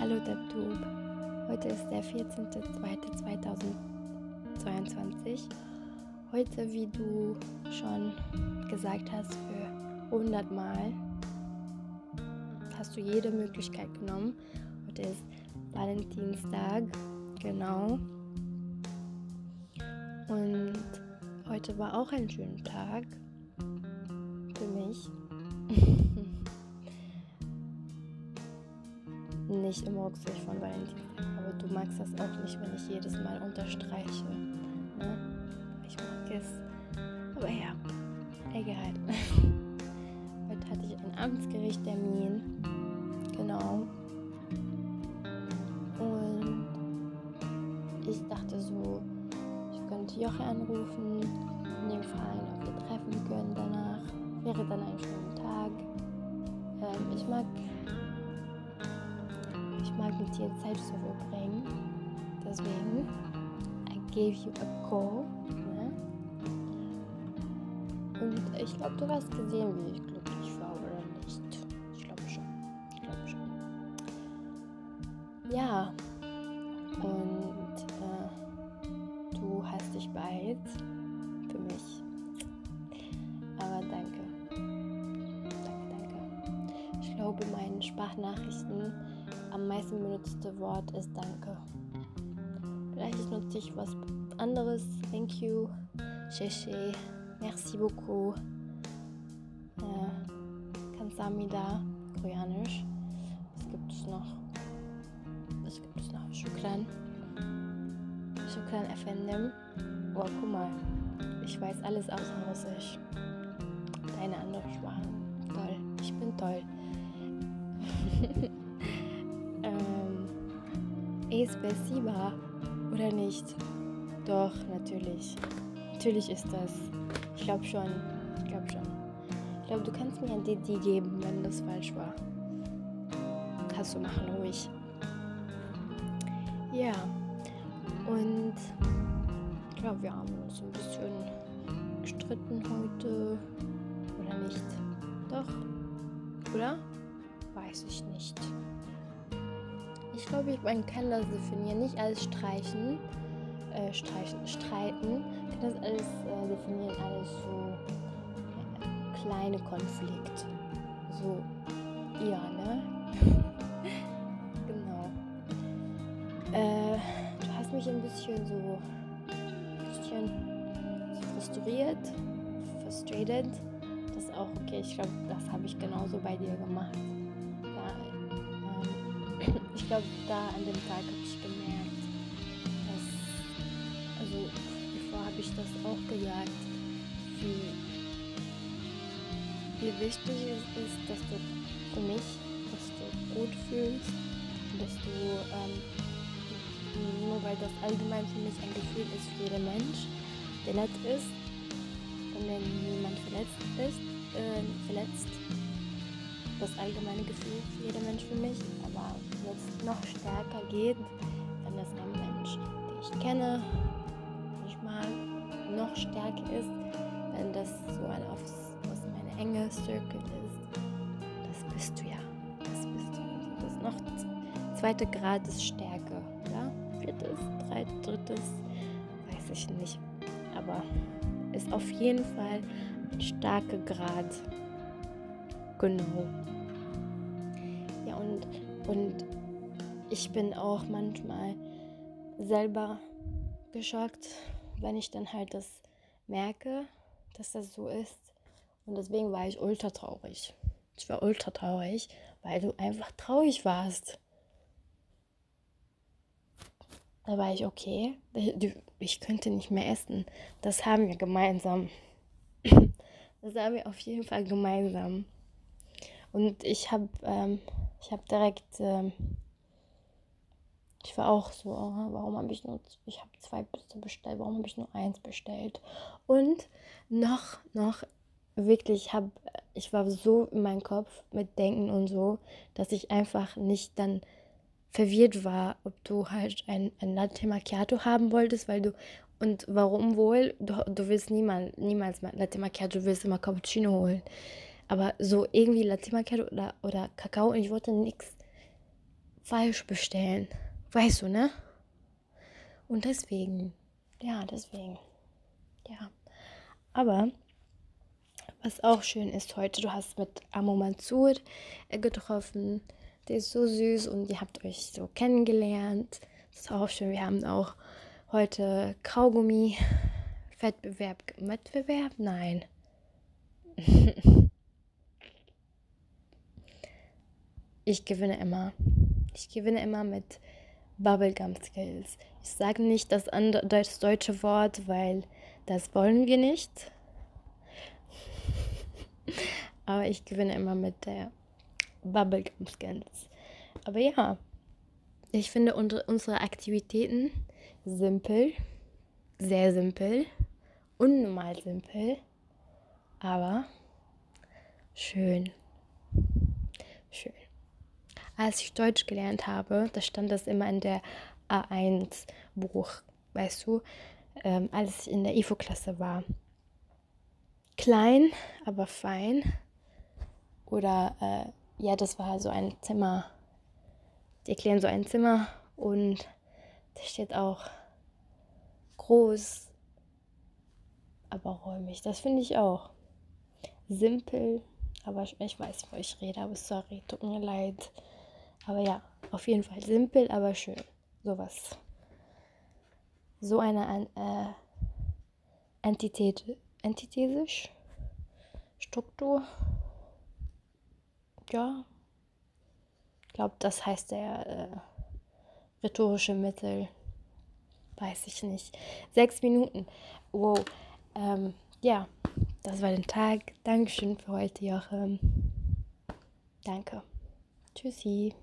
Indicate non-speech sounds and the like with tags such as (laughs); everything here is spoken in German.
Hallo DevTube. Heute ist der 14.02.2022. Heute, wie du schon gesagt hast, für 100 Mal hast du jede Möglichkeit genommen. Heute ist Valentinstag, genau. Und heute war auch ein schöner Tag für mich. Nicht immer rücksicht von Valentinstag, aber du magst das auch nicht, wenn ich jedes Mal unterstreiche. Ne? Ich mag es. Aber ja, egal. (laughs) Heute hatte ich einen Amtsgerichttermin. Genau. Und ich dachte so, ich könnte Joche anrufen, in dem Verein, ob wir treffen können danach. Wäre dann ein schöner Tag. Ähm, ich mag mit dir Zeit zu verbringen. Deswegen, I gave you a call. Ne? Und ich glaube, du hast gesehen, wie ich glücklich war oder nicht. Ich glaube schon. Ich glaube schon. Ja. Und äh, du hast dich bald für mich. Aber danke. Danke, danke. Ich glaube, meine Sprachnachrichten am meisten benutzte Wort ist Danke. Vielleicht nutze ich was anderes. Thank you, Sheshe, merci beaucoup, äh, Kansamida, Koreanisch. Was gibt es noch? Was gibt es noch? Shukran. Shukran Efendim. Oh, guck mal. Ich weiß alles außer Russisch. Deine andere Sprache. Toll. Ich bin toll. Spasiba, oder nicht? Doch, natürlich. Natürlich ist das. Ich glaube schon. Ich glaube schon. Ich glaube, du kannst mir ein DD geben, wenn das falsch war. Kannst du machen, ruhig. Ja. Und ich glaube, wir haben uns ein bisschen gestritten heute. Oder nicht? Doch? Oder? Weiß ich nicht. Ich glaube, man kann das definieren, nicht als streichen, äh, streichen, streiten, kann das alles äh, definieren, alles so äh, kleine Konflikte. So, ja, ne? (laughs) genau. Äh, du hast mich ein bisschen so, ein bisschen frustriert, frustrated. Das ist auch okay. Ich glaube, das habe ich genauso bei dir gemacht ich glaube, da an dem Tag habe ich gemerkt, dass, also bevor habe ich das auch gesagt, wie, wie wichtig es ist, dass du für mich, dass du gut fühlst, dass du, ähm, nur weil das allgemein für mich ein Gefühl ist für jeden Mensch, der nett ist, und wenn jemand verletzt ist, äh, verletzt, das allgemeine Gefühl für jeden Mensch für mich, aber jetzt noch stärker geht, wenn das ein Mensch, den ich kenne, den ich mag, noch stärker ist, wenn das so ein aus, aus meiner enge Circle ist. Das bist du ja. Das bist du. Das ist noch zweiter Grad ist Stärke. Ja? Viertes, drei, drittes, weiß ich nicht. Aber ist auf jeden Fall ein starker Grad. Genau. Ja, und, und ich bin auch manchmal selber geschockt, wenn ich dann halt das merke, dass das so ist. Und deswegen war ich ultra traurig. Ich war ultra traurig, weil du einfach traurig warst. Da war ich okay. Ich könnte nicht mehr essen. Das haben wir gemeinsam. Das haben wir auf jeden Fall gemeinsam. Und ich habe ähm, hab direkt ähm, ich war auch so, warum habe ich nur, ich habe zwei Büste bestellt, warum habe ich nur eins bestellt? Und noch, noch, wirklich, hab, ich war so in meinem Kopf mit Denken und so, dass ich einfach nicht dann verwirrt war, ob du halt ein, ein Latte Macchiato haben wolltest, weil du, und warum wohl? Du, du willst niemals, niemals Latte Macchiato, du willst immer Cappuccino holen. Aber so irgendwie Latte Macchiato oder, oder Kakao und ich wollte nichts falsch bestellen. Weißt du, ne? Und deswegen, ja, deswegen, ja. Aber was auch schön ist heute, du hast mit Amo Mansur getroffen. Der ist so süß und ihr habt euch so kennengelernt. Das ist auch schön. Wir haben auch heute Kaugummi Wettbewerb. Wettbewerb? Nein. (laughs) ich gewinne immer. Ich gewinne immer mit Bubblegum Skills. Ich sage nicht das, das deutsche Wort, weil das wollen wir nicht. (laughs) Aber ich gewinne immer mit der Bubblegum Skills. Aber ja, ich finde unsere Aktivitäten simpel, sehr simpel, unnormal simpel, aber schön. Schön. Als ich Deutsch gelernt habe, da stand das immer in der A1-Buch, weißt du, ähm, als ich in der IFO-Klasse war. Klein, aber fein. Oder, äh, ja, das war so ein Zimmer. Die erklären so ein Zimmer und da steht auch groß, aber räumig. Das finde ich auch. Simpel, aber ich, ich weiß, wo ich rede, aber sorry, tut mir leid. Aber ja, auf jeden Fall simpel, aber schön. Sowas. So eine äh, Entität, entithesisch Struktur. Ja. Ich glaube, das heißt der äh, rhetorische Mittel. Weiß ich nicht. Sechs Minuten. Wow. Ähm, ja, das war der Tag. Dankeschön für heute, Joachim. Danke. Tschüssi.